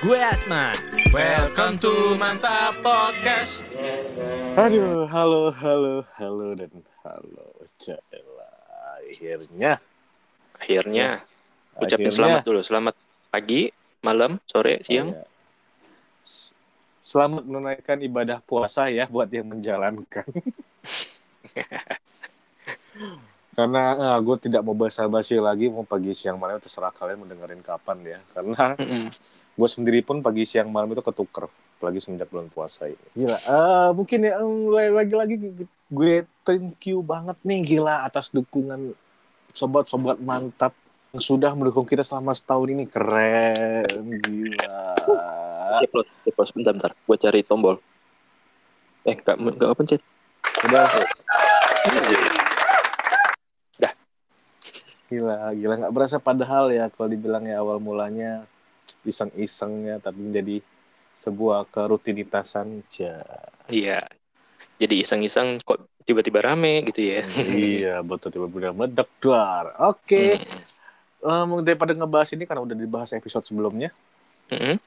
Gue Asman. Welcome to Mantap Podcast. Aduh, halo, halo, halo dan halo. Cela, akhirnya. Akhirnya, ucapin akhirnya. selamat dulu. Selamat pagi, malam, sore, siang. Iya. Selamat menunaikan ibadah puasa ya buat yang menjalankan. Karena gue tidak mau basa-basi lagi mau pagi siang malam terserah kalian mendengarin kapan ya. Karena Mm-mm. Gue sendiri pun pagi siang malam itu ketuker apalagi semenjak bulan puasa ini. Gila, eh, mungkin ya lagi-lagi gue thank you banget nih gila atas dukungan sobat-sobat mantap yang sudah mendukung kita selama setahun ini keren gila. Upload, upload. Bentar, bentar. Gue cari tombol. Eh, nggak, nggak open chat. Udah Dah. gila, gila nggak berasa padahal ya kalau dibilang ya awal mulanya iseng-isengnya tapi menjadi sebuah kerutinitasan aja. Iya. Jadi iseng-iseng kok tiba-tiba rame gitu ya. iya, betul tiba-tiba meledak duar. Oke. Mm. Em, daripada ngebahas ini karena udah dibahas episode sebelumnya. Mm-mm.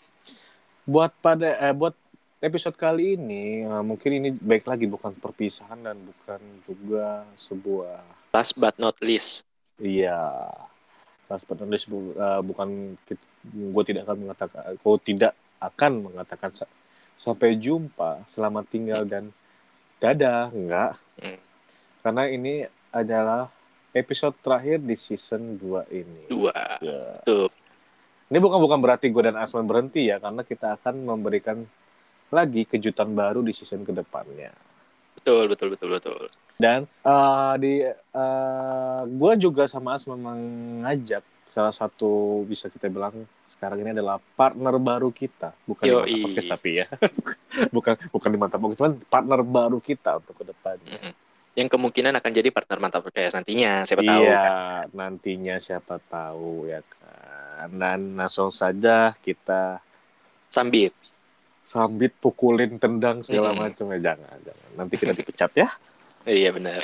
Buat pada eh, buat episode kali ini eh, mungkin ini baik lagi bukan perpisahan dan bukan juga sebuah Last but not least. iya last but not least, bu- eh, bukan gue tidak akan mengatakan gue tidak akan mengatakan sa- sampai jumpa selamat tinggal dan dadah enggak Hmm. karena ini adalah episode terakhir di season 2 ini Dua. Ya. Tuh. Ini bukan bukan berarti gue dan Asman berhenti ya, karena kita akan memberikan lagi kejutan baru di season ke depannya. Betul, betul, betul, betul. Dan eh, di gue juga sama Asman mengajak salah satu bisa kita bilang sekarang ini adalah partner baru kita, bukan di Yoi. Mantap Podcast tapi ya, bukan bukan di Mantap Podcast, cuman partner baru kita untuk ke depannya. Mm-mm. Yang kemungkinan akan jadi partner mantap podcast nantinya. Siapa tahu. Iya, kan? nantinya siapa tahu ya kan. Dan langsung saja kita Sambit. Sambit pukulin tendang segala Mm-mm. macam ya jangan jangan nanti kita dipecat ya Iya benar.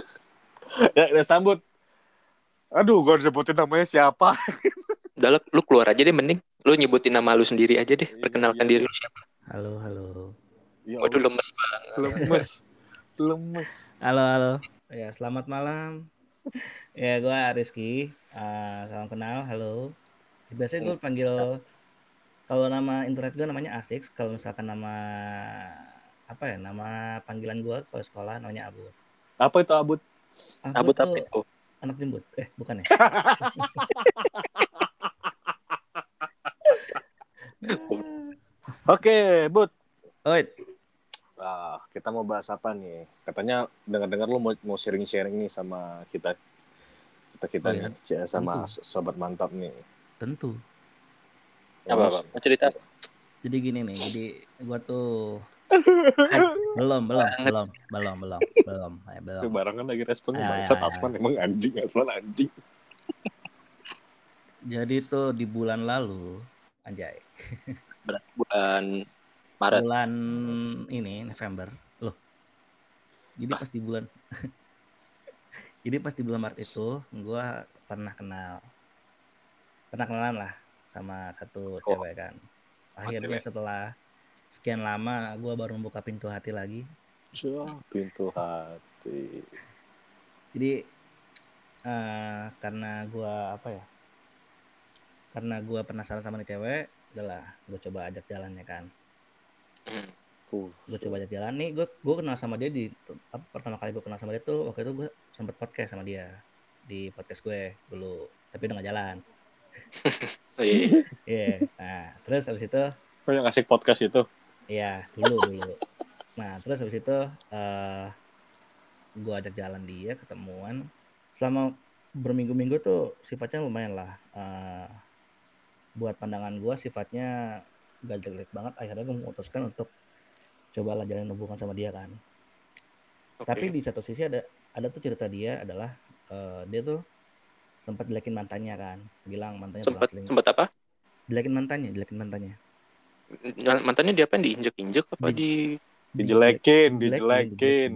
ya, ya sambut aduh gue sebutin namanya siapa Udah lu- lu keluar aja deh mending. Lu nyebutin nama lu sendiri aja deh. Iya, Perkenalkan iya. diri lu siapa. Halo, halo. ya Waduh lemes banget. lemes lemes Halo, halo. Ya, selamat malam. ya, gue Rizky. Ah, salam kenal, halo. Biasanya gue panggil kalau nama internet gue namanya Asik. Kalau misalkan nama apa ya? Nama panggilan gue kalau sekolah namanya Abu. apa itu abut Abu tuh tapi oh. anak jembut. Eh, bukan ya? oke but Oi, ah, kita mau bahas apa nih katanya dengar-dengar lu mau mau sharing-sharing nih sama kita kita kita Oh, iya. nih sama Tentu. sobat mantap nih tentu. Apa apa? Mau cerita? Jadi gini nih, jadi gua tuh belum, belum, belum, belum, belum, belum, eh, belum. Barangan lagi respon Ya, bangsat ya, ya. Asman emang anjing Asman anjing Jadi tuh di bulan lalu, anjay, Bulan Maret. bulan ini November, loh. Jadi pas di bulan, jadi pas di bulan Maret itu, gua pernah kenal, pernah kenalan lah sama satu Oh. cewek kan. Akhirnya setelah sekian lama, gua baru membuka pintu hati lagi. Pintu hati Jadi eh karena gua apa ya? Karena gua penasaran sama nih cewek, udahlah, gue coba ajak jalan ya kan. Hmm. Uh, gue coba ajak jalan nih gue gue kenal sama dia di apa, pertama kali gue kenal sama dia tuh waktu itu gue sempet podcast sama dia di podcast gue dulu tapi udah gak jalan iya. iya nah terus abis itu Kok yang podcast itu? iya dulu dulu nah terus abis itu eh gue ajak jalan dia ketemuan selama berminggu-minggu tuh sifatnya lumayan lah eh buat pandangan gue sifatnya gak jelek banget akhirnya gue memutuskan untuk coba lah jalin hubungan sama dia kan Oke. Tapi di satu sisi ada ada tuh cerita dia adalah eh, dia tuh sempat jelekin mantannya kan, bilang mantannya sempat sempat apa? Jelekin mantannya, jelekin mantannya. Mantannya diapain diinjek-injek apa di Dijelekin, Dijelekin, dijelekin.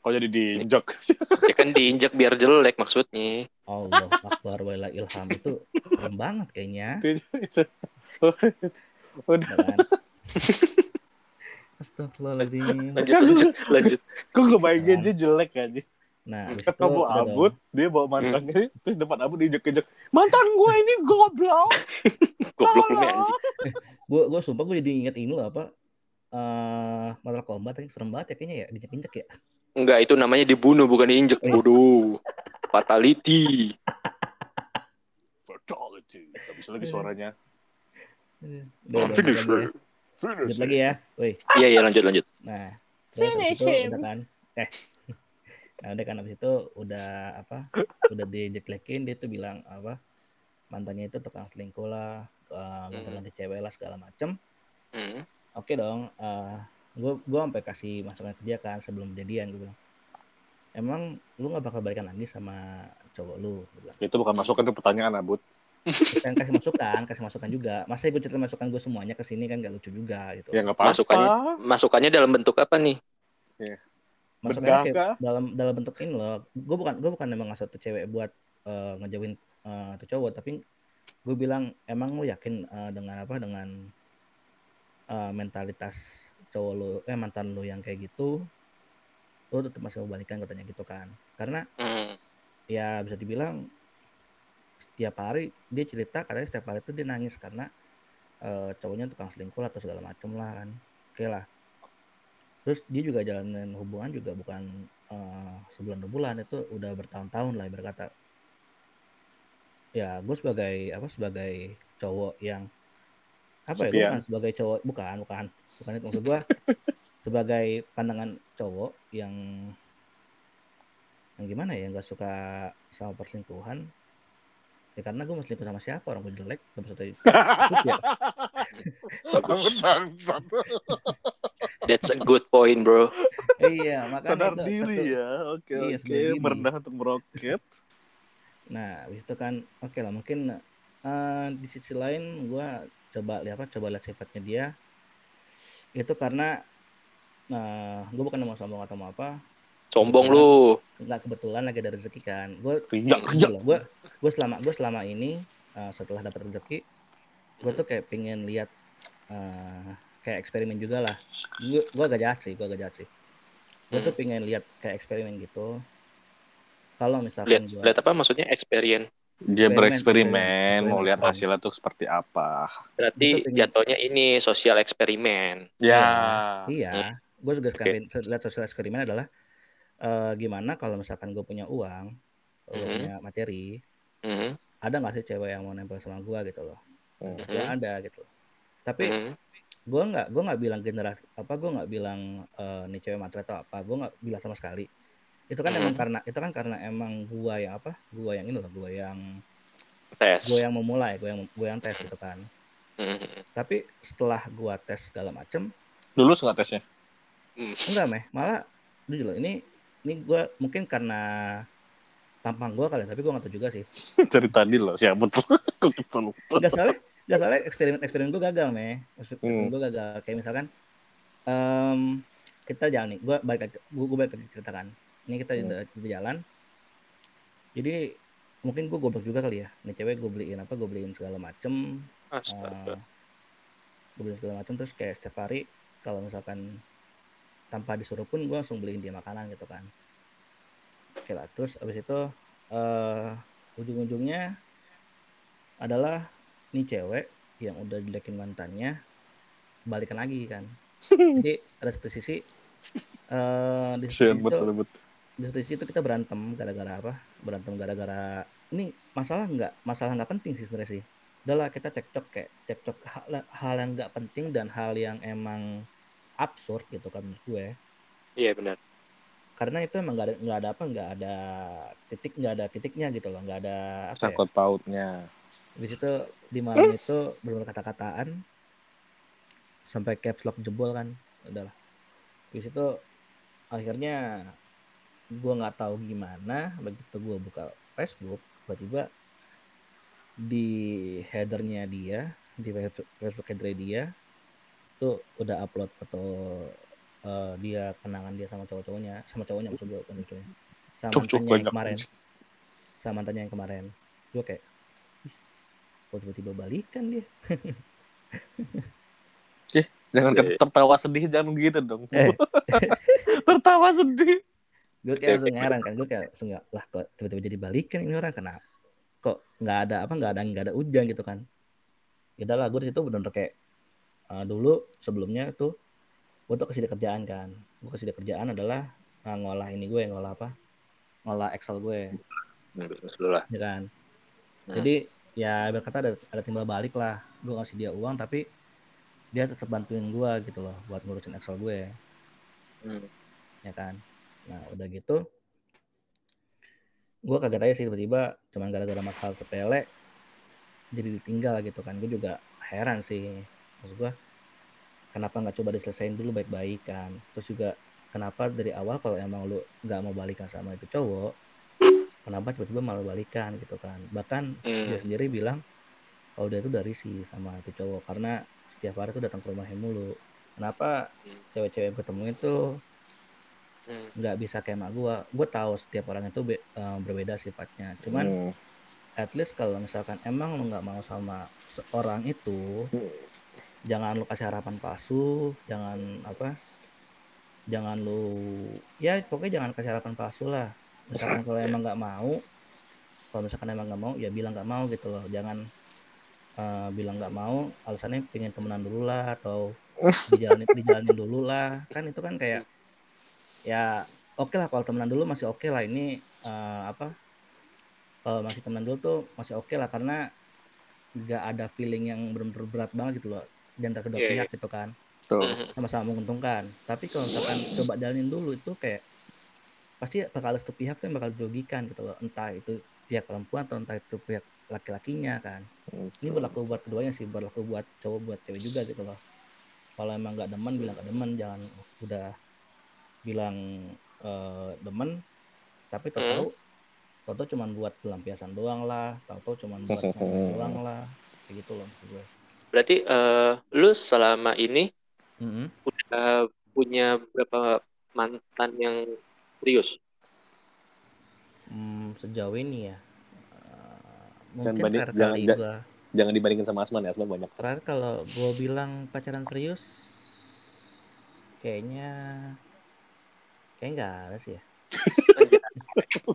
Kok jadi diinjek? ya kan diinjek biar jelek maksudnya. Allah Akbar walillah ilham itu keren banget kayaknya. Udah. kan? Astagfirullahaladzim. Lanjut, lanjut, lanjut. Kok ngebayangin dia jelek aja. Nah, abis itu udah Abut, dong. dia bawa mantannya, terus depan Abut diinjek-injek. Mantan gue ini goblok. Goblok lu nih anjing. Gue gue sumpah gue jadi inget ini loh apa eh Mortal Kombat yang serem banget ya kayaknya ya diinjek-injek ya. Enggak, itu namanya dibunuh bukan diinjek. Iya. Bodoh. Fatality. Fatality. Gak bisa lagi suaranya. Udah, Finish lagi ya. her. Lanjut lagi ya. Woi. Iya, iya, lanjut, lanjut. Nah, terus Finish itu kan. Eh. Nah, udah kan abis itu udah apa? Udah dijelekin dia tuh bilang apa? Mantannya itu tukang selingkuh lah, eh, ganti-ganti cewek lah segala macem. Hmm. Oke dong. eh gue gue sampai kasih masukan ke dia kan sebelum jadian gue bilang. Emang lu nggak bakal balikan lagi sama cowok lu? Bilang. Itu bukan masukan, itu pertanyaan Abut. Kan kasih masukan, kasih masukan juga. Masa gue cerita masukan gue semuanya ke sini kan gak lucu juga gitu. Ya nggak apa-apa. Masukannya, masukannya dalam bentuk apa nih? Masukannya kayak dalam dalam bentuk ini loh. Gue bukan gue bukan emang ngasih tuh cewek buat eh, ngejauhin eh, tuh cowok, tapi gue bilang emang lu yakin eh, dengan apa dengan eh, mentalitas cowok lu eh mantan lu yang kayak gitu lu tetap masih mau balikan? Katanya gitu kan. Karena Hmm. ya bisa dibilang setiap hari dia cerita katanya setiap hari itu dia nangis karena eh, cowoknya tukang selingkuh atau segala macem lah kan. Oke lah terus dia juga jalanin hubungan juga bukan eh, sebulan dua bulan itu udah bertahun-tahun lah berkata ya gue sebagai apa sebagai cowok yang apa ya gue Sepian. bukan sebagai cowok bukan bukan. Bukan itu maksud gue sebagai pandangan cowok yang yang gimana ya nggak suka sama perselingkuhan. Ya karena gue selingkuh sama siapa? Orang gue jelek tadi ya. That's a good point, bro. iya makanya Sadar itu diri satu- ya. Oke, Iya, oke. diri. Merendah untuk meroket. Nah, habis itu kan oke lah mungkin eh, di sisi lain gua coba lihat apa coba lihat sifatnya dia. Itu karena nah, gue bukan mau sombong atau mau apa, Sombong lu. nggak kebetulan lagi ada rezeki kan. Gue Riak, riak. gue gue selama gue selama ini eh, setelah dapat rezeki, gue tuh kayak pengen lihat eh, kayak eksperimen juga lah. Gue gue agak jahat sih, gue agak jahat sih. Gue tuh pengen lihat kayak eksperimen gitu. Kalau Lihat, misalkan gue lihat apa maksudnya experience. Dia Eksperimen, bereksperimen, eksperimen. mau lihat hasilnya tuh seperti apa. Berarti pengen- jatuhnya ini sosial eksperimen. Ya. Iya, gue juga sekalian lihat sosial eksperimen adalah eh, gimana kalau misalkan gue punya uang, gue Mhm. punya materi, Hmm. ada nggak sih cewek yang mau nempel sama gue gitu loh? Hmm. Gue ada gitu. Tapi Hmm. Gue nggak gue nggak bilang generasi apa gue nggak bilang eh, nih cewek matre atau apa, gue nggak bilang sama sekali. Itu kan Mhm. emang karena itu kan karena emang gue yang apa? Gue yang ini loh, gue yang Tes. gue yang memulai, gue yang gue yang tes gitu kan. Hmm. Tapi setelah gue tes segala macem, Lulus nggak tesnya? enggak meh malah jujur loh ini ini gue mungkin karena tampang gue kali ya, tapi gue nggak tahu juga sih Dari tadi loh, siapa tuh? Nggak salah nggak salah eksperimen eksperimen gue gagal meh. Eksperimen Hmm. gue gagal. Kayak misalkan em, kita jalan nih. Gue balik gue, gue balik ceritakan ini kita Hmm. jalan. Jadi mungkin gue goblok juga kali ya. Nih cewek gue beliin apa gue beliin segala macem. Astaga. gue beliin segala macem terus kayak setiap hari kalau misalkan tanpa disuruh pun gue langsung beliin dia makanan gitu kan. Oke lah terus abis itu eh ujung-ujungnya adalah nih cewek yang udah jelekin mantannya balikan lagi kan jadi ada satu sisi eh di Sian sisi betul tuh- betul. di satu sisi itu kita berantem gara-gara apa berantem gara-gara ini masalah nggak masalah nggak penting sih sebenarnya sih udahlah kita cekcok kayak cekcok hal, hal yang nggak penting dan hal yang emang absurd gitu kan menurut gue Iya benar. karena itu emang nggak ada nggak ada apa nggak ada titik nggak ada titiknya gitu loh nggak ada apa ya Sangkut pautnya. Habis itu di malam itu benar kata-kataan. Sampai caps lock jebol kan udahlah Habis itu akhirnya gua nggak tahu gimana begitu gua buka Facebook tiba-tiba di headernya dia di Facebook header dia tuh udah upload foto eh, dia kenangan dia sama cowok-cowoknya sama cowoknya maksud gue bukan cowoknya. Sama mantannya yang kemarin. sama mantannya yang kemarin. Gue kayak "Ih, kok tiba-tiba balikan dia Jangan Iya, iya. tertawa sedih, jangan gitu dong. Eh. tertawa sedih. gue kayak langsung heran kan gue kayak langsung lah kok tiba-tiba jadi balikan ini orang kenapa kok nggak ada apa nggak ada nggak ada hujan gitu kan ya udah lah gue di situ bener-bener kayak eh, dulu sebelumnya tuh gue tuh kasih kerjaan kan gue kasih kerjaan adalah eh, ngolah ini gue ngolah apa ngolah Excel gue Hmm, lah. ya kan Hmm. jadi ya berkata ada ada timbal balik lah. Gue kasih dia uang tapi dia tetap bantuin gue gitu loh buat ngurusin Excel gue. Hmm. ya kan? Nah udah gitu gue kaget aja sih tiba-tiba cuman gara-gara masalah sepele jadi ditinggal gitu kan. Gue juga heran sih maksud gue kenapa nggak coba diselesain dulu baik-baik kan? Terus juga kenapa dari awal kalau emang lu nggak mau balikan sama itu cowok kenapa tiba-tiba malah balikan gitu kan bahkan Hmm. dia sendiri bilang kalau dia tuh dari sih sama itu cowok karena setiap hari tuh datang ke rumahnya mulu kenapa Hmm. cewek-cewek yang ketemu itu Hmm. nggak bisa kayak mak gua gue tahu setiap orang itu be- eh, berbeda sifatnya cuman Hmm. at least kalau misalkan emang lu nggak mau sama seorang itu Hmm. jangan lu kasih harapan palsu jangan apa jangan lu ya pokoknya jangan kasih harapan palsu lah misalkan kalau emang nggak mau kalau misalkan emang nggak mau ya bilang nggak mau gitu loh. Jangan eh, bilang nggak mau alasannya pengen temenan dulu lah atau dijalanin dijalanin dulu lah. Kan itu kan kayak ya oke lah kalau temenan dulu masih oke lah. Ini eh, apa kalau masih temenan dulu tuh masih oke lah karena nggak ada feeling yang benar-benar berat banget gitu loh di antara kedua Iya, iya. pihak gitu kan. Tuh. Sama-sama menguntungkan. Tapi kalau misalkan coba jalanin dulu itu kayak pasti bakal satu pihak tuh yang bakal dirugikan gitu loh. Entah itu pihak perempuan atau entah itu pihak laki-lakinya kan. Ini berlaku buat keduanya sih berlaku buat cowok buat cewek juga gitu loh. Kalau emang nggak demen bilang nggak demen. Jangan udah bilang eh, demen. Tapi tau tahu tau tahu cuman buat pelampiasan doang lah. Tau tahu cuman buat doang lah. Kayak gitu loh gue. Berarti eh, lu selama ini Mm-mm. udah punya berapa mantan yang serius? Hmm, sejauh ini ya Jangan mungkin banding- terakhir jangan- kali jangan- gua Jangan dibandingin sama Asman ya, Asman banyak. terakhir kalau gua bilang pacaran serius kayaknya kayak nggak ada sih ya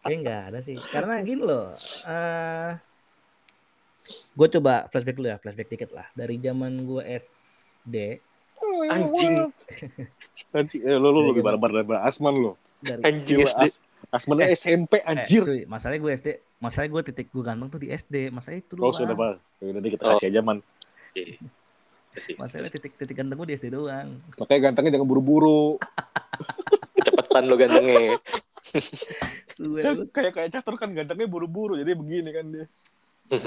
kayak nggak ada sih karena gini loh eh gue coba flashback dulu ya flashback dikit lah dari zaman gue SD Anjing. Anjing, eh, lo lo Dari lebih barbar daripada Asman lo. dari Anjing Gila, SD. As- Asmannya SMP eh, anjir. cuy, masalahnya gue SD masalahnya gue titik gue ganteng tuh di SD masalah itu Oh doang sudah pak, Ya udah deh kita Oh. kasih aja man. Iya. Iya sih. masalahnya titik titik ganteng gue di SD doang Makanya gantengnya jangan buru-buru. Cepetan lu gantengnya. Suwe Kan kayak kayak catur kan gantengnya buru-buru, jadi begini kan dia.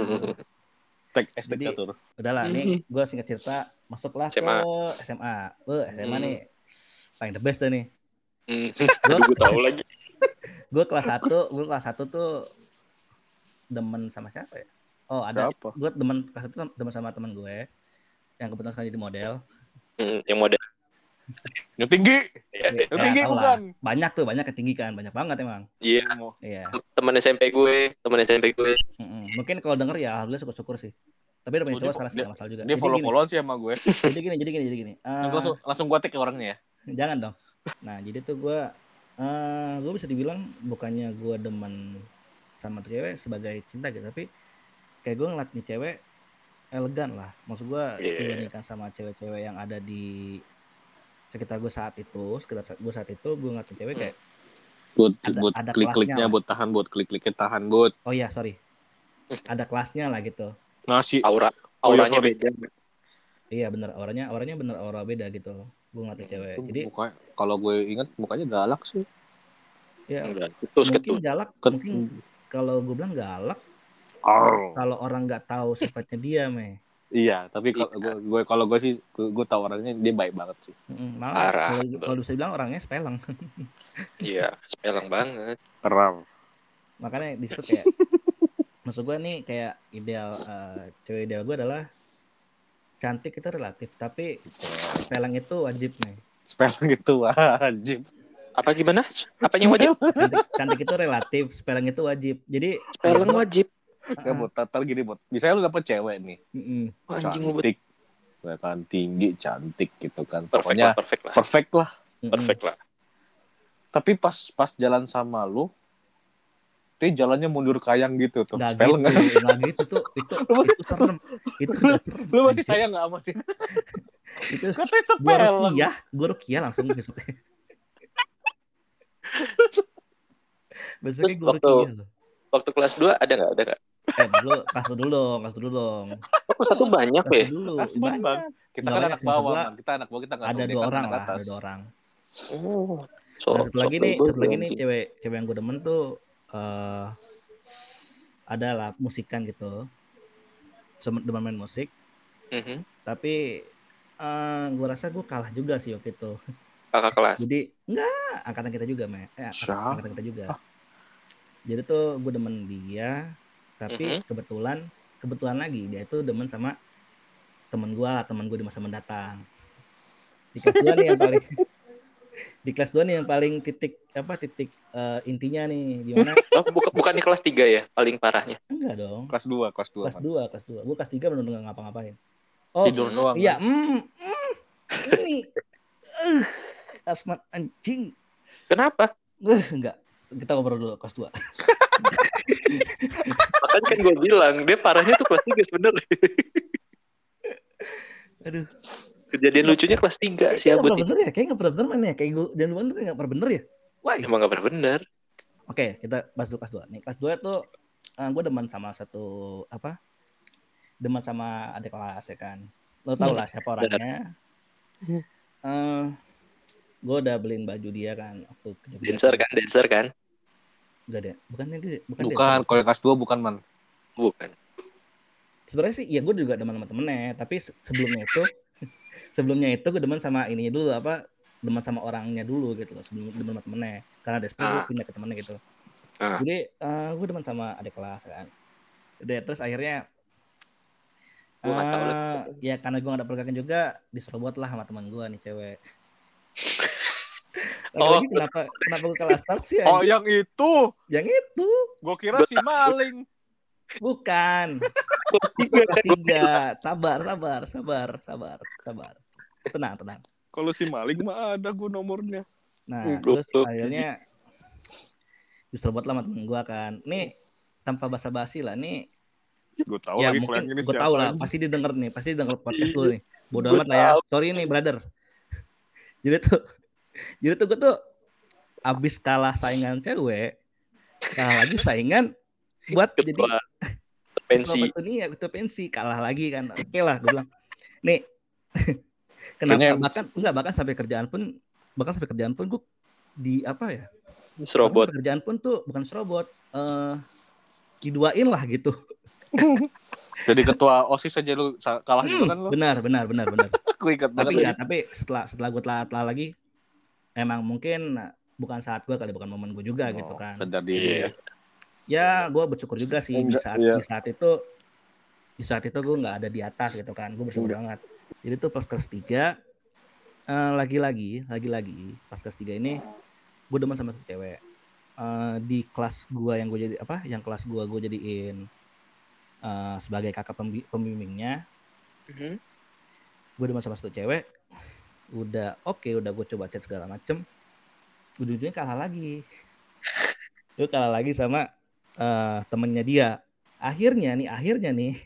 Tag SD Jadi- catur. udahlah nih gue singkat cerita masuklah SMA. ke SMA Wah, SMA Hmm. nih paling the best dah nih Hmm. gue tahu lagi. gue kelas 1 gue kelas 1 tuh demen sama siapa ya oh ada Siapa? gue demen kelas 1 demen sama teman gue yang kebetulan sekarang jadi model Hmm, yang model. Yang tinggi, iya. yang tinggi tau lah. bukan. banyak tuh banyak yang tinggi kan banyak banget emang Iya, iya teman SMP gue, teman SMP gue. Mm-mm. mungkin kalau denger ya alhamdulillah syukur-syukur sih tapi udah punya Oh, cowok sekarang sih masalah juga Dia Jadi follow gini, followan sih sama gue. jadi gini jadi gini jadi gini Eh, langsung langsung gue tag ke orangnya ya. Jangan dong nah jadi tuh gue eh gue bisa dibilang bukannya gue demen sama tuh cewek sebagai cinta gitu tapi kayak gue ngeliat nih cewek elegan lah maksud gue Iya. dibandingkan sama cewek-cewek yang ada di sekitar gue saat itu sekitar gue saat itu gue ngeliat nih cewek kayak Buat Ada- buat ada klik-kliknya, kelasnya lah. buat tahan, buat klik-kliknya tahan, buat oh iya sorry ada kelasnya lah gitu nasi. Aura, Oh, iya, auranya beda. iya bener auranya auranya bener aura beda gitu gue ngeliat nih cewek Itu jadi muka, kalau gue ingat mukanya galak sih. ya Enggak, ketus mungkin ketus. galak Ket- mungkin kalau gue bilang galak Arr. kalau orang nggak tahu sifatnya dia meh Iya, tapi kalau Iya. gue, gue kalau gue sih gue, gue tahu orangnya dia baik banget sih. Malah kalau kalau bisa bilang orangnya speleng Iya, sepelang banget. Keren. makanya di situ kayak maksud gue nih kayak ideal eh, cewek ideal gue adalah cantik itu relatif tapi spelling itu wajib nih Spelling itu wajib. Apa gimana? Apanya wajib? cantik, cantik itu relatif spelling itu wajib jadi Spelling wajib. Gak buat tatar gini buat. Misalnya lu dapet cewek nih, Anjing bet- cantik, ya kan tinggi cantik gitu kan Perfect pokoknya lah, perfect lah. perfect lah Perfect lah. tapi pas pas jalan sama lu dia jalannya mundur kayang gitu tuh Nggak spell gitu, nggak nggak gitu tuh. Itu itu serem. Itu serem. lu masih sayang nggak sama dia Itu katanya spell rukiah, gua rukiah langsung besoknya. Besoknya waktu- rukiah loh. Waktu kelas 2 ada nggak? Ada nggak? Eh, dulu kelas dulu dong, kelas dulu dong. Kelas satu banyak ya? dulu. Asli, Bang. Banyak. kita kan banyak anak bawah kita anak bawah kita nggak Ada dua orang lah, ada dua orang. Oh. So, Nah, satu so lagi nih, satu lagi nih cewek cewek yang gue demen tuh eh adalah musikan gitu. Demen main musik, Mhm. tapi eh gue rasa gue kalah juga sih waktu itu. Kakak kelas. Jadi enggak angkatan kita juga, me. Eh, angkatan kita juga. Jadi tuh gue demen dia, tapi Mhm. kebetulan kebetulan lagi dia itu demen sama temen gue, temen gue di masa mendatang. Di kelas 2 nih yang paling di kelas 2 nih yang paling titik apa titik eh, intinya nih di mana? Oh, buka, bukannya kelas 3 ya? Paling parahnya. Enggak dong. kelas 2 kelas 2 Kelas 2, kelas 2. Gue kelas 3 benar nggak ngapa-ngapain. Oh, tidur doang iya, mm, mm, ini uh, asmat anjing. Kenapa? Uh, enggak. Kita ngobrol dulu kelas 2. Makanya kan gue bilang, dia parahnya tuh kelas 3 sebenernya. Aduh. Kejadian lucunya kelas 3 si Kayaknya nggak Abut pernah itu. bener ya, kayaknya nggak pernah bener mana ya, kayak gue dan tuh nggak pernah bener ya. Why? Emang gak pernah bener. Oke, kita bahas dulu kelas 2. Nih, kelas 2 tuh gue demen sama satu apa? Demen sama adik kelas ya kan. Lo tau lah siapa orangnya. Eh gue udah beliin baju dia kan waktu. Dancer kan, dancer kan? Enggak deh, bukan yang dia, bukan, bukan dia. kalau kelas 2 bukan man Bukan. Sebenarnya sih ya gue juga demen sama temennya, tapi se- sebelumnya itu sebelumnya itu gue demen sama ini dulu apa? Demen sama orangnya dulu gitu loh, sebelum demen sama temennya. Karena ada gue Ah. pindah ke temennya gitu. Ah. Jadi eh gue demen sama adik kelas kan. Udah terus akhirnya Gua nggak tahu lah. eh, ya karena gue gak ada pergerakan juga diserobot lah sama teman gue nih cewek. Oh. Lagi kenapa kenapa gue kalah start sih? oh yang itu Yang itu gua kira si maling bukan. Kelas 3 kan? Kelas tiga. Sabar, sabar, sabar, sabar, sabar. Tenang, tenang. kalau si maling mah ada gua nomornya. Nah, terus akhirnya diserobot lah sama temen gue kan. Nih tanpa basa-basi lah. Nih gua tahu ya lagi mungkin ini gue tahu lah. pasti dia denger nih pasti denger podcast Iya, lu nih. Bodoh amat lah ya. Sorry nih brother. Jadi tuh jadi tuh gue tuh abis kalah saingan cewek kalah lagi saingan buat jadi Ketua pensi. ketua nih ya ketua pensi. Kalah lagi kan. Oke lah gue bilang. Nih kenapa? Kayaknya- bahkan enggak bahkan sampai kerjaan pun bahkan sampai kerjaan pun gue di apa ya? Serobot. Kerjaan pun tuh bukan serobot eh diduain lah gitu. Jadi ketua osis aja lu kalah juga Hmm, kan lu? benar benar benar benar. Ingat tapi ya tapi setelah setelah gue telah telah lagi emang mungkin bukan saat gue kali bukan momen gue juga gitu Oh, kan. sadar diri Iya. ya. Ya gue bersyukur juga sih di Enggak, saat iya. di saat itu di saat itu gue nggak ada di atas gitu kan. Gue bersyukur banget jadi tuh pas kelas tiga eh, lagi-lagi lagi-lagi pas kelas tiga ini gue demen sama si cewek. Eh, di kelas gue yang gue jadi apa yang kelas gue gue jadiin eh, sebagai kakak pembi- pembimbingnya Mhm. gue demen sama satu cewek udah oke udah gue coba chat segala macem ujung-ujungnya kalah lagi. Gue kalah lagi sama eh, temennya dia. Akhirnya nih akhirnya nih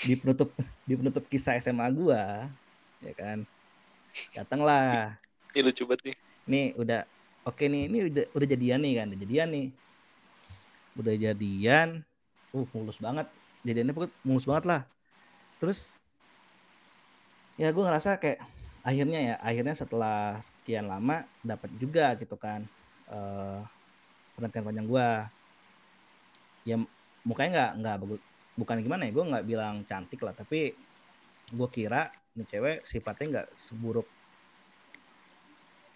di penutup di penutup kisah SMA gue ya kan? Datanglah. Ini lucu banget nih. nih udah oke nih ini udah udah jadian nih kan udah jadian nih. Udah jadian uh mulus banget. Jadiannya pokoknya mulus banget lah. Terus ya gue ngerasa kayak akhirnya ya akhirnya setelah sekian lama dapat juga gitu kan eh penantian panjang gue ya mukanya nggak nggak bagus bukan gimana ya gue nggak bilang cantik lah tapi gue kira nih cewek sifatnya nggak seburuk.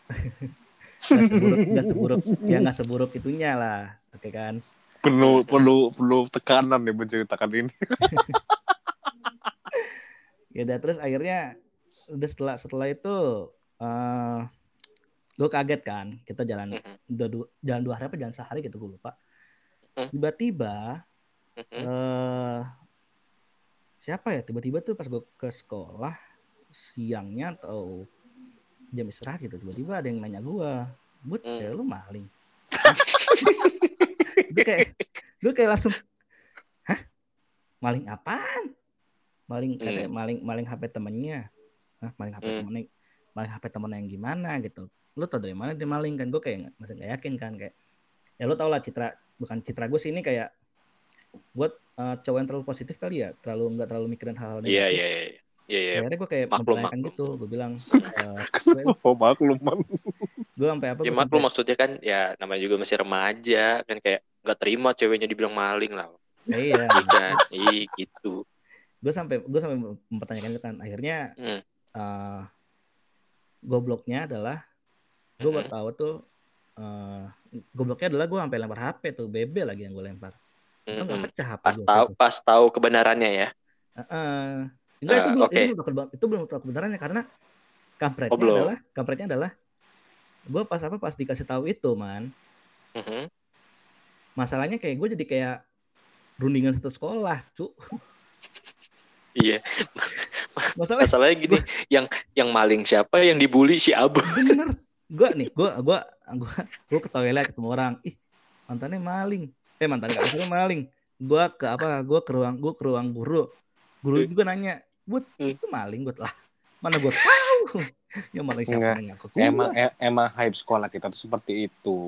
Nggak seburuk nggak seburuk ya nggak seburuk itunya lah oke kan? Perlu perlu perlu tekanan nih menceritakan ini. Ya udah terus akhirnya udah setelah setelah itu eh gue kaget kan kita jalan udah dua, jalan dua hari apa jalan sehari gitu gue lupa. Mhm. tiba-tiba Eh siapa ya tiba-tiba tuh pas gue ke sekolah siangnya atau jam istirahat gitu tiba-tiba ada yang nanya gue but Hmm. ya lu maling. Gue kayak gue kayak langsung hah? Maling apaan? Maling katanya maling maling hp temennya. Hah, maling hp Hmm. temennya maling hp temennya yang gimana? Gitu. Lu tau dari mana dia maling? Kan gue kayak masih nggak yakin kan kayak ya lu tau lah citra bukan citra gue sih ini kayak buat eh, cowok yang terlalu positif kali ya terlalu nggak terlalu mikirin hal-hal Iya negatif iya iya. Iya iya. akhirnya gue kayak Maklum, mempertanyakan maklum. gitu gue bilang eh, gue Oh, maklum, man. gue sampai apa Ya maklum sampai, maksudnya kan ya namanya juga masih remaja kan kayak nggak terima ceweknya dibilang maling lah. iya Iya kan? Iya gitu. gue sampai gue sampai mempertanyakan itu kan akhirnya Hmm. eh gobloknya adalah gue baru tahu tuh eh gobloknya adalah gue sampai lempar HP tuh BB lagi yang gue lempar itu nggak Mm-mm. pecah HP Pas tahu pas tahu kebenarannya ya. Heeh. enggak itu Ah, belum oke. itu belum tahu- itu belum tahu kebenarannya karena kampretnya Oh, belum. adalah kampretnya adalah gue pas apa pas dikasih tahu itu man Mhm. masalahnya kayak gue jadi kayak rundingan satu sekolah cu Iya. masalahnya Masalahnya gini, yang yang maling siapa, yang dibully si Abu. bener gue nih gue gue gue gue ke toilet ketemu orang ih mantannya maling eh mantannya gak maksudnya maling gue ke apa gue ke ruang gue ke ruang guru guru juga nanya buat Hmm. itu maling buat lah mana gue tahu yang maling siapa yang ngaku. Emang emang hype sekolah kita tuh seperti itu.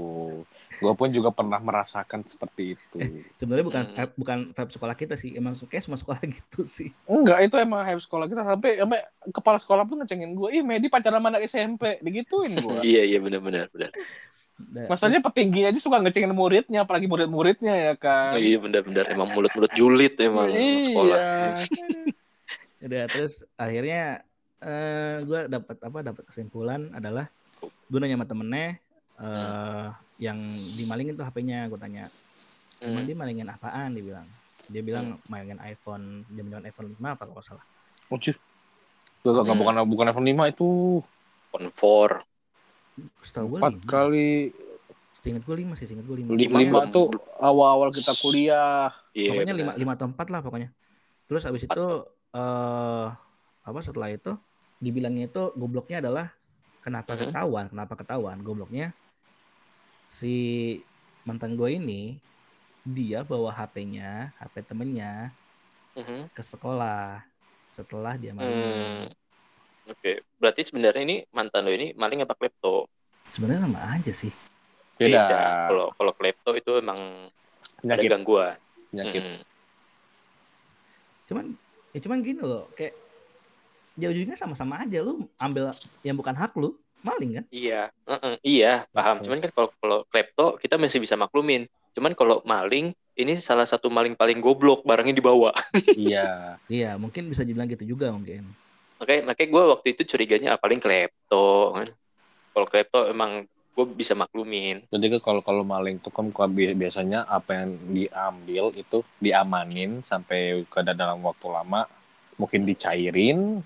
Gue pun juga pernah merasakan seperti itu. sebenarnya bukan Hmm. vibe- bukan vibe sekolah kita sih emang kayak semua sekolah gitu sih Enggak, itu emang hype sekolah kita sampai sampai kepala sekolah pun ngecengin gue. Ih, Medi pacaran anak SMP, digituin gue. Iya iya benar benar benar. Da- Masalahnya petinggi aja suka ngecengin muridnya, apalagi murid-muridnya ya kan. Iya benar benar emang mulut-mulut julid emang sekolah. Iya. udah terus akhirnya eh gue dapat apa dapat kesimpulan adalah gue nanya sama temennya eh yang dimalingin tuh HP-nya gue tanya emang Hmm. dia malingin apaan dia bilang dia bilang malingin iPhone jam-jam iPhone 5 apa kalau salah Ucuh. Gak, gak, Hmm. bukan bukan iPhone 5 itu Konfor. Setahu gue empat kali Seingat gue lima sih, seingat gue lima. Lima. lima tuh awal-awal kita kuliah. Iya. pokoknya lima, lima atau empat lah pokoknya. Terus abis Empat. itu eh apa setelah itu dibilangnya itu gobloknya adalah kenapa Mhm. ketahuan, kenapa ketahuan gobloknya si mantan gue ini dia bawa HP-nya, HP temennya Mhm. ke sekolah setelah dia main. Hmm. Oke, berarti sebenarnya ini mantan lo ini maling apa klepto? Sebenarnya sama aja sih. Beda. Kalau kalau klepto itu emang ada Penyakit, gangguan. penyakit. Mm-mm. Cuman ya cuman gini loh, kayak jauh-jauhnya sama-sama aja lu ambil yang bukan hak lu, maling kan? Iya, Mm-mm. iya, paham. Cuman kan kalau kalau klepto kita masih bisa maklumin. Cuman kalau maling ini salah satu maling paling goblok barangnya dibawa. iya. Iya, mungkin bisa dibilang gitu juga mungkin. Makanya makanya gue waktu itu curiganya ah, paling klepto kan. Kalau klepto emang gue bisa maklumin. Jadi kalau kalau maling itu kan biasanya apa yang diambil itu diamanin sampai ke dalam waktu lama, mungkin dicairin,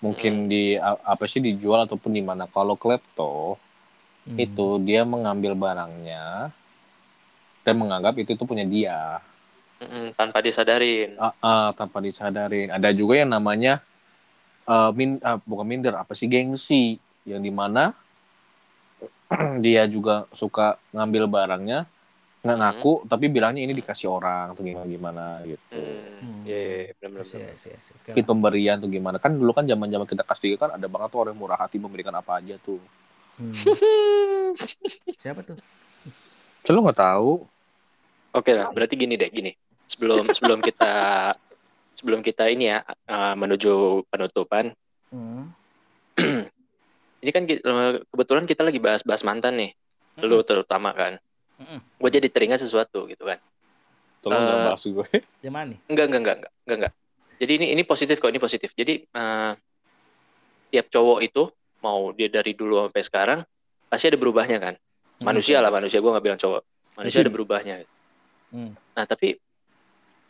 mungkin di a- apa sih dijual ataupun di mana. Kalau klepto Hmm. itu dia mengambil barangnya dan menganggap itu tuh punya dia tanpa disadarin. Ah, ah, tanpa disadarin. Ada juga yang namanya eh, min ah, bukan minder apa sih gengsi yang di mana dia juga suka ngambil barangnya nggak Hmm. ngaku tapi bilangnya ini dikasih orang atau gimana gimana gitu. Hmm, iya, iya, benar-benar. Yes, yes, yes. Oke Mungkin lah. pemberian tuh gimana kan dulu kan zaman zaman kita tiga kan ada banget tuh orang yang murah hati memberikan apa aja tuh. Hmm. Siapa tuh? Saya nggak tahu. Oke lah, berarti gini deh, gini. Sebelum sebelum kita sebelum kita ini ya eh, menuju penutupan, Hmm. ini kan eh, kebetulan kita lagi bahas-bahas mantan nih, lu terutama kan. Mm-mm. Gue jadi teringat sesuatu gitu kan. Tolong jangan bahas gue. Di mana nih? Enggak, enggak, enggak, enggak, enggak, enggak. Jadi ini ini positif kok, ini positif. Jadi eh, tiap cowok itu mau dia dari dulu sampai sekarang pasti ada berubahnya kan. Manusia lah, manusia. Gue nggak bilang cowok. Manusia ada berubahnya. Hmm. Nah, tapi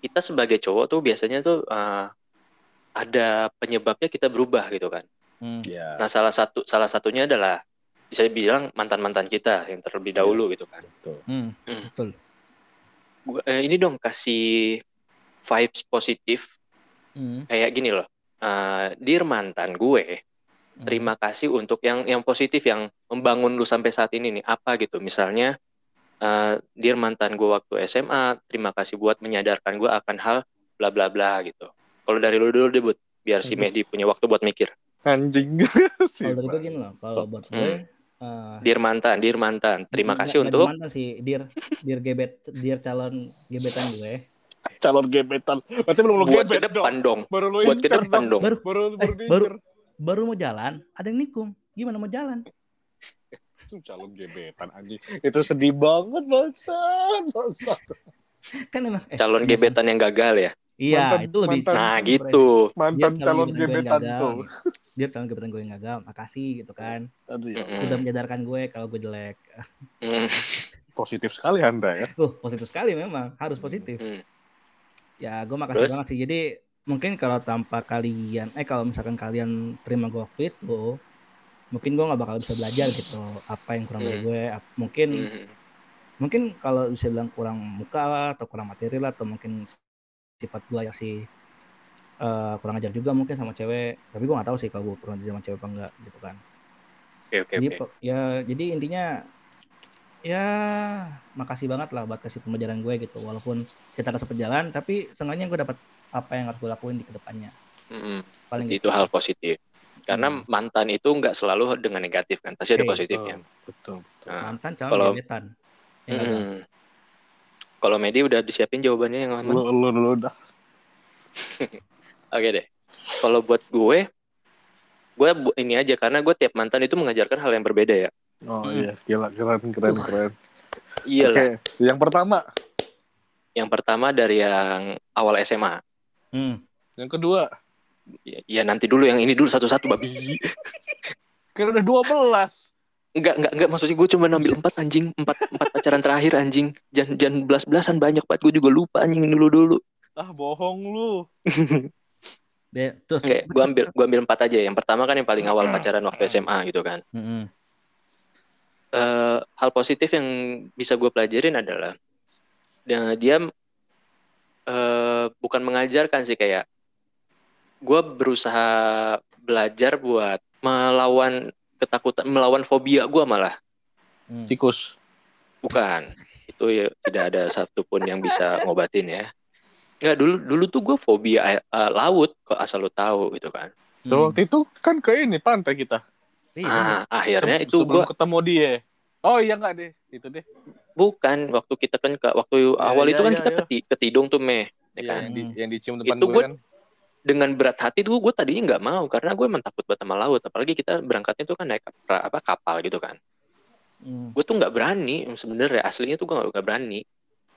kita sebagai cowok tuh biasanya tuh eh, ada penyebabnya kita berubah gitu kan. Hmm. Ya. Nah, salah satu salah satunya adalah bisa dibilang mantan-mantan kita yang terlebih dahulu gitu kan. Betul. Hmm. Hmm. Betul. Gua- eh, ini dong kasih vibes positif hmm. kayak gini loh uh, dear mantan gue hmm. terima kasih untuk yang yang positif yang membangun lu sampai saat ini nih apa gitu misalnya uh, dear mantan gue waktu SMA terima kasih buat menyadarkan gue akan hal bla bla bla gitu kalau dari lu dulu debut biar si Mehdi punya waktu buat mikir anjing kalau dari gue gini loh kalau buat gue hmm. Uh, dir mantan, dir mantan. Terima kasih untuk mantan sih, dir dir gebet, dir calon gebetan gue. Calon gebetan. Berarti belum lu gebet ke depan dong. Baru lu buat ke depan dong. Baru baru, eh, baru, baru, baru mau jalan, ada yang nikung. Gimana mau jalan? Calon gebetan anjing. Itu sedih banget, bangsat. Kan emang eh, calon gebetan yang gagal ya. Iya, mantan, itu lebih mantan, nah gitu. Mantan calon gebetan tuh. Dia calon gebetan gue yang gagal, makasih gitu kan. Aduh ya. Udah menyadarkan gue kalau gue jelek. Mm. positif sekali Anda ya. Uh, positif sekali memang, harus positif. Mm. Ya, gue makasih Terus? banget sih. Jadi mungkin kalau tanpa kalian, eh kalau misalkan kalian terima gue fit, gue mungkin gue nggak bakal bisa belajar gitu apa yang kurang dari mm. gue. Mungkin mm. mungkin kalau bisa bilang kurang muka lah, atau kurang materi lah, atau mungkin sifat gue yang sih uh, kurang ajar juga mungkin sama cewek tapi gue nggak tahu sih kalau gue kurang ajar sama cewek apa enggak gitu kan okay, okay, jadi okay. ya jadi intinya ya makasih banget lah buat kasih pembelajaran gue gitu walaupun kita ke sepejalan tapi seenggaknya gue dapat apa yang harus gue lakuin di ke depannya mm-hmm. paling itu gitu. hal positif karena hmm. mantan itu nggak selalu dengan negatif kan pasti okay, ada positifnya betul, betul. Nah, mantan calon kalau, gebetan ya, hmm, kalau Medi udah disiapin jawabannya yang aman. Lu, lu, lu udah. Oke deh. Kalau buat gue, gue ini aja karena gue tiap mantan itu mengajarkan hal yang berbeda ya. Oh hmm. iya, gila keren keren uh. keren. Iya lah. Okay. Yang pertama. Yang pertama dari yang awal SMA. Hmm. Yang kedua. Ya, ya nanti dulu yang ini dulu satu-satu babi. Karena udah dua belas. Enggak, enggak, enggak. Maksudnya gue cuma ngambil empat anjing. Empat, empat pacaran terakhir anjing. Jangan, jangan belas-belasan banyak banget. Gue juga lupa anjing dulu dulu. Ah, bohong lu. De, terus Oke, gue ambil gue ambil empat aja. Yang pertama kan yang paling awal pacaran waktu SMA gitu kan. Mm -hmm. uh, hal positif yang bisa gue pelajarin adalah dia, dia uh, bukan mengajarkan sih kayak gue berusaha belajar buat melawan ketakutan melawan fobia gue malah. Hmm. tikus. Bukan. Itu ya tidak ada satupun yang bisa ngobatin ya. Enggak dulu dulu tuh gue fobia uh, laut kok asal lu tahu gitu kan. Hmm. waktu itu kan ke ini pantai kita. Iya. ah akhirnya Se itu gue ketemu dia. Oh iya enggak deh. Itu deh. Bukan waktu kita kan ke waktu ya, awal ya, itu kan ya, kita ya. Keti, ketidung tuh meh. Ya, kan? yang, di, yang dicium depan itu gue kan dengan berat hati tuh gue tadinya nggak mau karena gue emang takut banget sama laut. Apalagi kita berangkatnya tuh kan naik apa kapal gitu kan. Hmm. gue tuh nggak berani sebenarnya aslinya tuh gue nggak berani.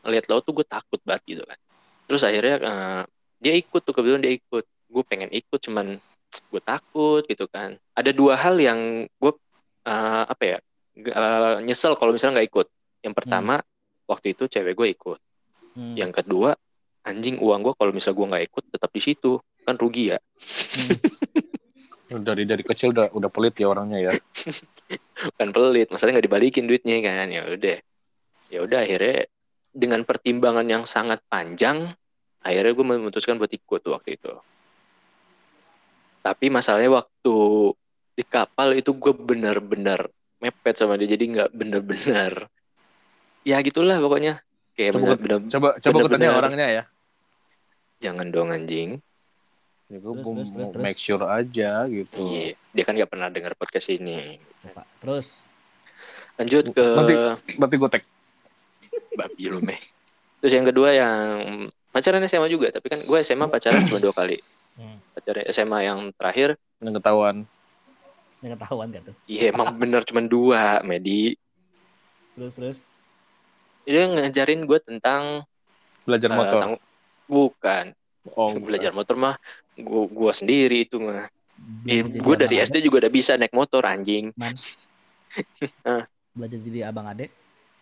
Ngeliat laut tuh gue takut banget gitu kan. Terus akhirnya uh, dia ikut tuh kebetulan dia ikut. Gue pengen ikut cuman gue takut gitu kan. Ada dua hal yang gue uh, apa ya uh, nyesel kalau misalnya nggak ikut. Yang pertama hmm. waktu itu cewek gue ikut. Hmm. yang kedua anjing uang gue kalau misalnya gue nggak ikut tetap di situ kan rugi ya. Hmm. dari dari kecil udah udah pelit ya orangnya ya. Kan pelit masalahnya nggak dibalikin duitnya kan. Ya udah. Ya udah akhirnya dengan pertimbangan yang sangat panjang akhirnya gue memutuskan buat ikut waktu itu. Tapi masalahnya waktu di kapal itu gue benar-benar mepet sama dia jadi nggak benar-benar. Ya gitulah pokoknya. Kayak coba bener, bener, coba coba bener, orangnya ya. Jangan dong anjing Ya gue terus, terus, terus, make sure aja gitu. Iya, dia kan gak pernah dengar podcast ini. Terus lanjut ke nanti nanti gue tag. Babi lu meh. Terus yang kedua yang pacaran SMA juga, tapi kan gue SMA pacaran cuma dua kali. Hmm. Pacaran SMA yang terakhir yang ketahuan. Yang ketahuan gak tuh? Iya emang bener cuma dua, Medi. Terus terus. Dia ngajarin gue tentang belajar uh, motor. bukan. Oh, belajar motor mah gua gua sendiri itu mah. Eh, iya, gue dari SD juga udah bisa naik motor anjing. Belajar jadi abang adek.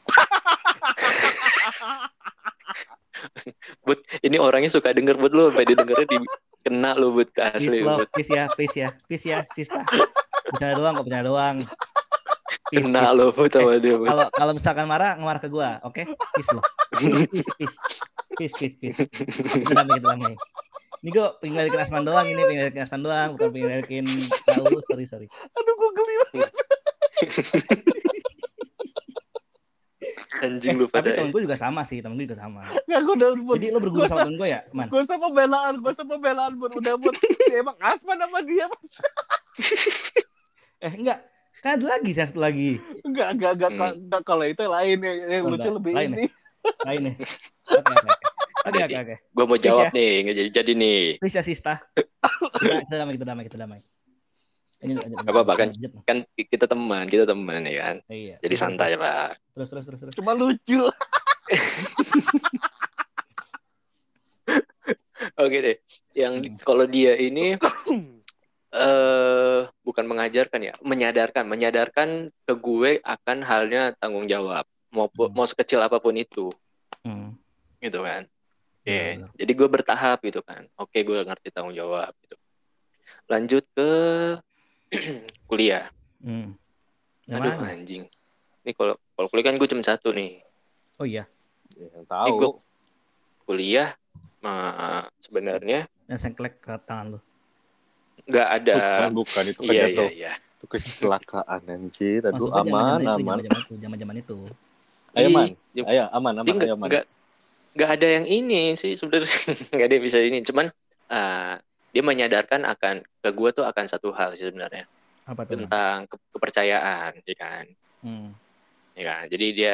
But ini orangnya suka denger buat lo sampai didengarnya di kena lo buat asli Peace, love, peace ya peace ya peace ya sista bicara doang kok bicara doang. Peace, kena lo buat sama eh, dia kalau kalau misalkan marah ngemarah ke gue oke? Okay? peace lo peace peace peace peace peace damai damai ini gue pengen ngeliatin Asman doang ini, pengen ngeliatin Asman doang, bukan pengen ngeliatin tahu. Sorry, sorry. Aduh, gue geli banget. Anjing lu Tapi pada. temen gue juga sama sih, temen gue juga sama. Nggak, gue udah buat. Jadi lo berguru sama temen gue ya, man? Gue usah pembelaan, gue usah pembelaan buat udah buat ya, emang Asman sama dia. Eh enggak, kan ada lagi satu lagi. Enggak, enggak, enggak, Hmm. kalau itu lain yang, yang lucu lebih Lain ini. Lain nih. Oke, oke, oke. Gue mau jawab ya. nih, nggak jadi jadi nih. Please ya, Sista. Kita, kita damai, kita damai, kita damai. Ini, Gak apa-apa, kan? nah. Kan kita teman, kita teman ya kan. Iya. Jadi santai lah. Terus, terus, terus, terus. Cuma lucu. Oke deh. Yang Hmm. kalau dia ini eh bukan mengajarkan ya, menyadarkan, menyadarkan ke gue akan halnya tanggung jawab. Mau Hmm. mau sekecil apa pun itu, Hmm. gitu kan. Iya, Oke, benar. jadi gue bertahap gitu kan. Oke, gue ngerti tanggung jawab gitu. Lanjut ke kuliah. Hmm. Yang Aduh mana? anjing. Ini kalau kalau kuliah kan gue cuma satu nih. Oh iya, Ya, Yang Ini tahu. gua- Kuliah eh, sebenarnya yang sengklek ke tangan lu. nggak ada. Bukan, bukan itu kan Iya jatuh. iya iya. Itu kecelakaan anjir. Aduh, Maksudnya aman, aman. Zaman-zaman itu, zaman-zaman itu. Ayo, man. Ayo, aman, aman, ayo, man. nggak nggak ada yang ini sih sebenarnya nggak ada yang bisa ini cuman eh, dia menyadarkan akan ke gue tuh akan satu hal sih sebenarnya Apa tuh? Tentang ke- kepercayaan ya kan Hmm. ya kan jadi dia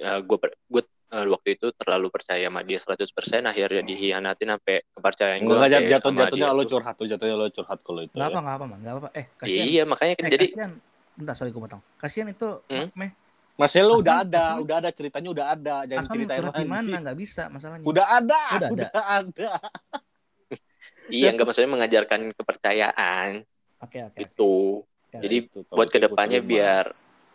gue gue waktu itu terlalu percaya sama dia 100% akhirnya dihianatin sampai kepercayaan gue Enggak jatuh jatuh jatuhnya lo curhat tuh, jatuhnya lo curhat kalau itu. Nggak ya. apa, nggak apa, man. Nggak apa. Eh, kasihan. iya makanya kan Eh, jadi kasihan. Bentar, sorry gue potong. Kasihan itu, Hmm? meh. Masnya lo udah ada, Asman- udah ada ceritanya udah ada, jangan Asman ceritain lagi. mana? Nggak bisa masalahnya. Udah ada, Udah udah, ada. ada. iya nggak maksudnya mengajarkan kepercayaan Oke, oke. itu oke. jadi Itu, buat itu ke depannya terima. biar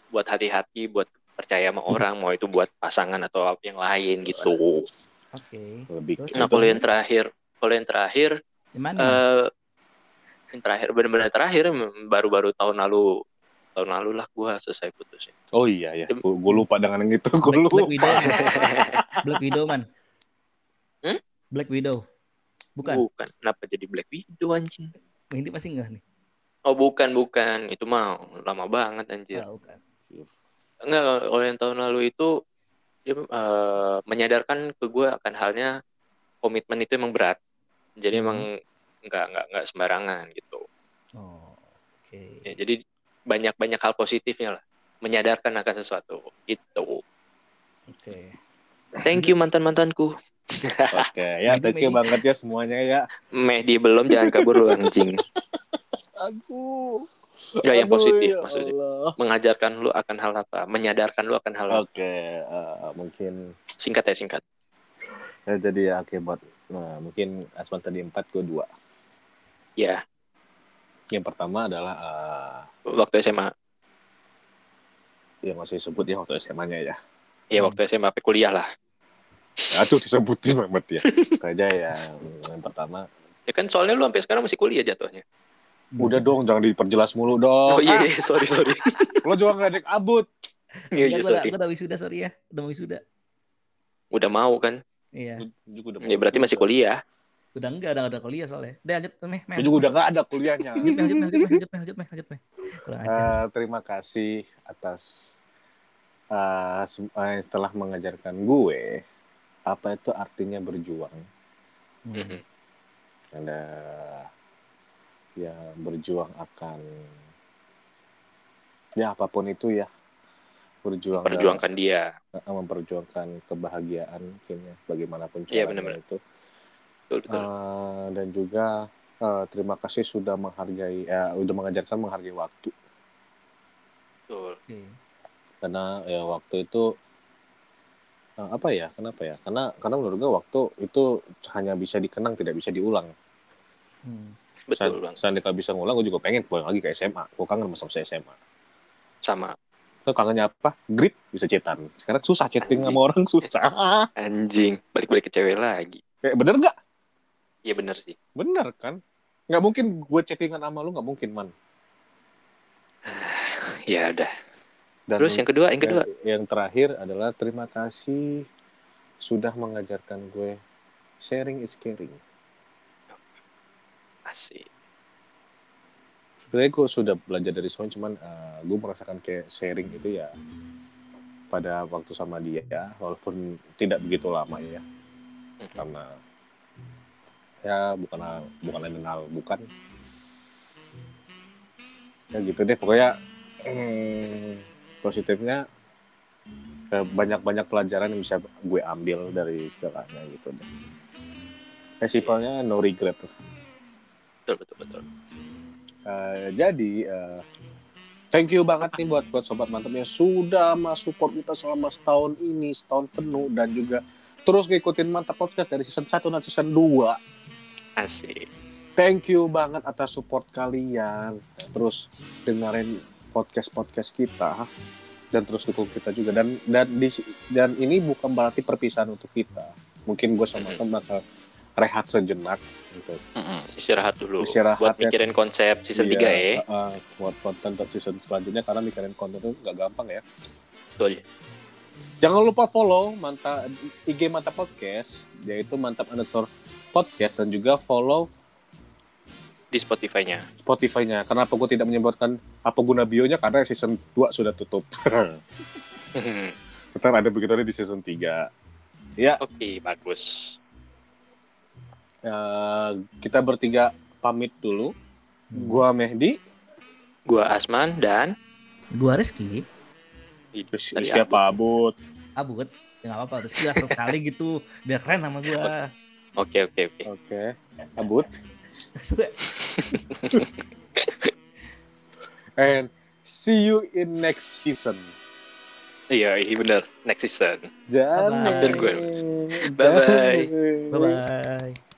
buat hati-hati buat percaya sama orang mau itu buat pasangan atau apa yang lain gitu Oke. lebih Terus? nah kalau yang terakhir kalau yang terakhir Di mana? eh yang terakhir benar-benar terakhir baru-baru tahun lalu tahun lalu lah gua selesai putusin Oh iya ya, gue lupa dengan yang itu, gue Black, Black lupa. Widow. Black Widow, man. Hmm? Black Widow. Bukan. bukan kenapa jadi Black Widow anjing Ini pasti enggak nih. oh bukan bukan itu mah lama banget anjir Ah, bukan. enggak kalau yang tahun lalu itu dia eh, menyadarkan ke gue akan halnya komitmen itu emang berat jadi Hmm. emang nggak nggak nggak sembarangan gitu Oh, oke. ya, jadi banyak banyak hal positifnya lah menyadarkan akan sesuatu itu Oke. thank you mantan mantanku Oke, ya Medi, thank you Medi. banget ya semuanya ya. Mehdi belum jangan kabur lu anjing Aduh. Nggak, yang positif ya maksudnya. Allah. mengajarkan lu akan hal apa menyadarkan lu akan hal apa Oke, eh, mungkin singkat ya singkat ya, jadi ya oke buat nah, mungkin Asman tadi empat, gue dua. ya Yang pertama adalah eh, waktu SMA yang masih sebut ya waktu SMA-nya ya. ya Hmm. waktu SMA sampai kuliah lah Aduh disebutin banget ya. Aja ya yang pertama. ya kan soalnya lu sampai sekarang masih kuliah jatuhnya Udah dong jangan diperjelas mulu dong. oh iya iya, sorry sorry lo juga nggak naik abut. iya iya gue udah, sorry gua udah wisuda, sorry ya. Udah mau wisuda. udah mau kan Iya. Ya berarti masih kuliah Udah enggak, udah, udah kuliah soalnya. Udah lanjut, meh, meh. Juga udah nggak ada kuliahnya. Lanjut, meh, lanjut, meh, lanjut, meh, lanjut, meh, lanjut, lanjut. Eh, terima kasih atas eh, sem- eh, setelah mengajarkan gue apa itu artinya berjuang. Hmm. Mhm. Ada ya berjuang akan ya apa pun itu ya berjuang perjuangkan dia dalam- eh, memperjuangkan kebahagiaan mungkin ya bagaimanapun Iya, caranya benar-benar. itu betul betul. Eh, dan juga eh, terima kasih sudah menghargai ya udah mengajarkan menghargai waktu. Betul. Karena ya waktu itu eh, apa ya kenapa ya? Karena karena menurut gue waktu itu hanya bisa dikenang tidak bisa diulang. Hmm. betul bang. seandainya bisa ngulang gue juga pengen pulang lagi ke SMA gue kangen masa masa SMA sama. Tuh kangennya apa? Grit bisa cetan sekarang susah chatting Anjing. sama orang susah. Anjing. Balik-balik ke cewek lagi. Kayak bener nggak iya bener sih. Bener kan? Nggak mungkin gue chattingan sama lu nggak mungkin man. Ya udah. Dan terus yang kedua yang kedua? yang, terakhir adalah terima kasih sudah mengajarkan gue sharing is caring. Asik. Sebenarnya gue sudah belajar dari semuanya, cuman uh, gue merasakan kayak sharing itu ya pada waktu sama dia ya, walaupun tidak begitu lama ya, Mhm. karena ya bukan bukan mengenal bukan ya gitu deh pokoknya hmm, positifnya eh, banyak-banyak pelajaran yang bisa gue ambil dari segalanya gitu deh. Ya, simpelnya no regret. Betul betul betul. Eh, jadi eh, thank you banget nih buat buat sobat mantap yang sudah masuk support kita selama setahun ini setahun penuh dan juga terus ngikutin mantap podcast dari season 1 dan season 2 Asik. thank you banget atas support kalian terus dengerin podcast podcast kita dan terus dukung kita juga dan dan di dan ini bukan berarti perpisahan untuk kita mungkin gue sama Son bakal rehat sejenak gitu Mm-mm, Istirahat dulu. Istirahat Buat ya. mikirin konsep season 3 Iya, ya. uh, buat konten untuk season selanjutnya karena mikirin konten itu nggak gampang ya Betul. Jangan lupa follow mantap IG Mantap Podcast yaitu Mantap underscore podcast dan juga follow Di Spotify-nya. Spotify-nya. Kenapa gue tidak menyebutkan apa guna bionya karena season 2 sudah tutup. Ntar ada begitu di season 3. Ya, Oke, bagus. eh, kita bertiga pamit dulu. Gua Mehdi, Gua Asman dan Gua Rizky. Rizky Tadi Rizky apa Abud? Abut. Ya nggak apa-apa. Rizky asal sekali gitu. Biar keren sama gua. Oke, oke, oke. Oke. Suka. And see you in next season. Iya, iya bener. Next season. Jangan. Hampir gue. Bye-bye. Jangan. Bye-bye.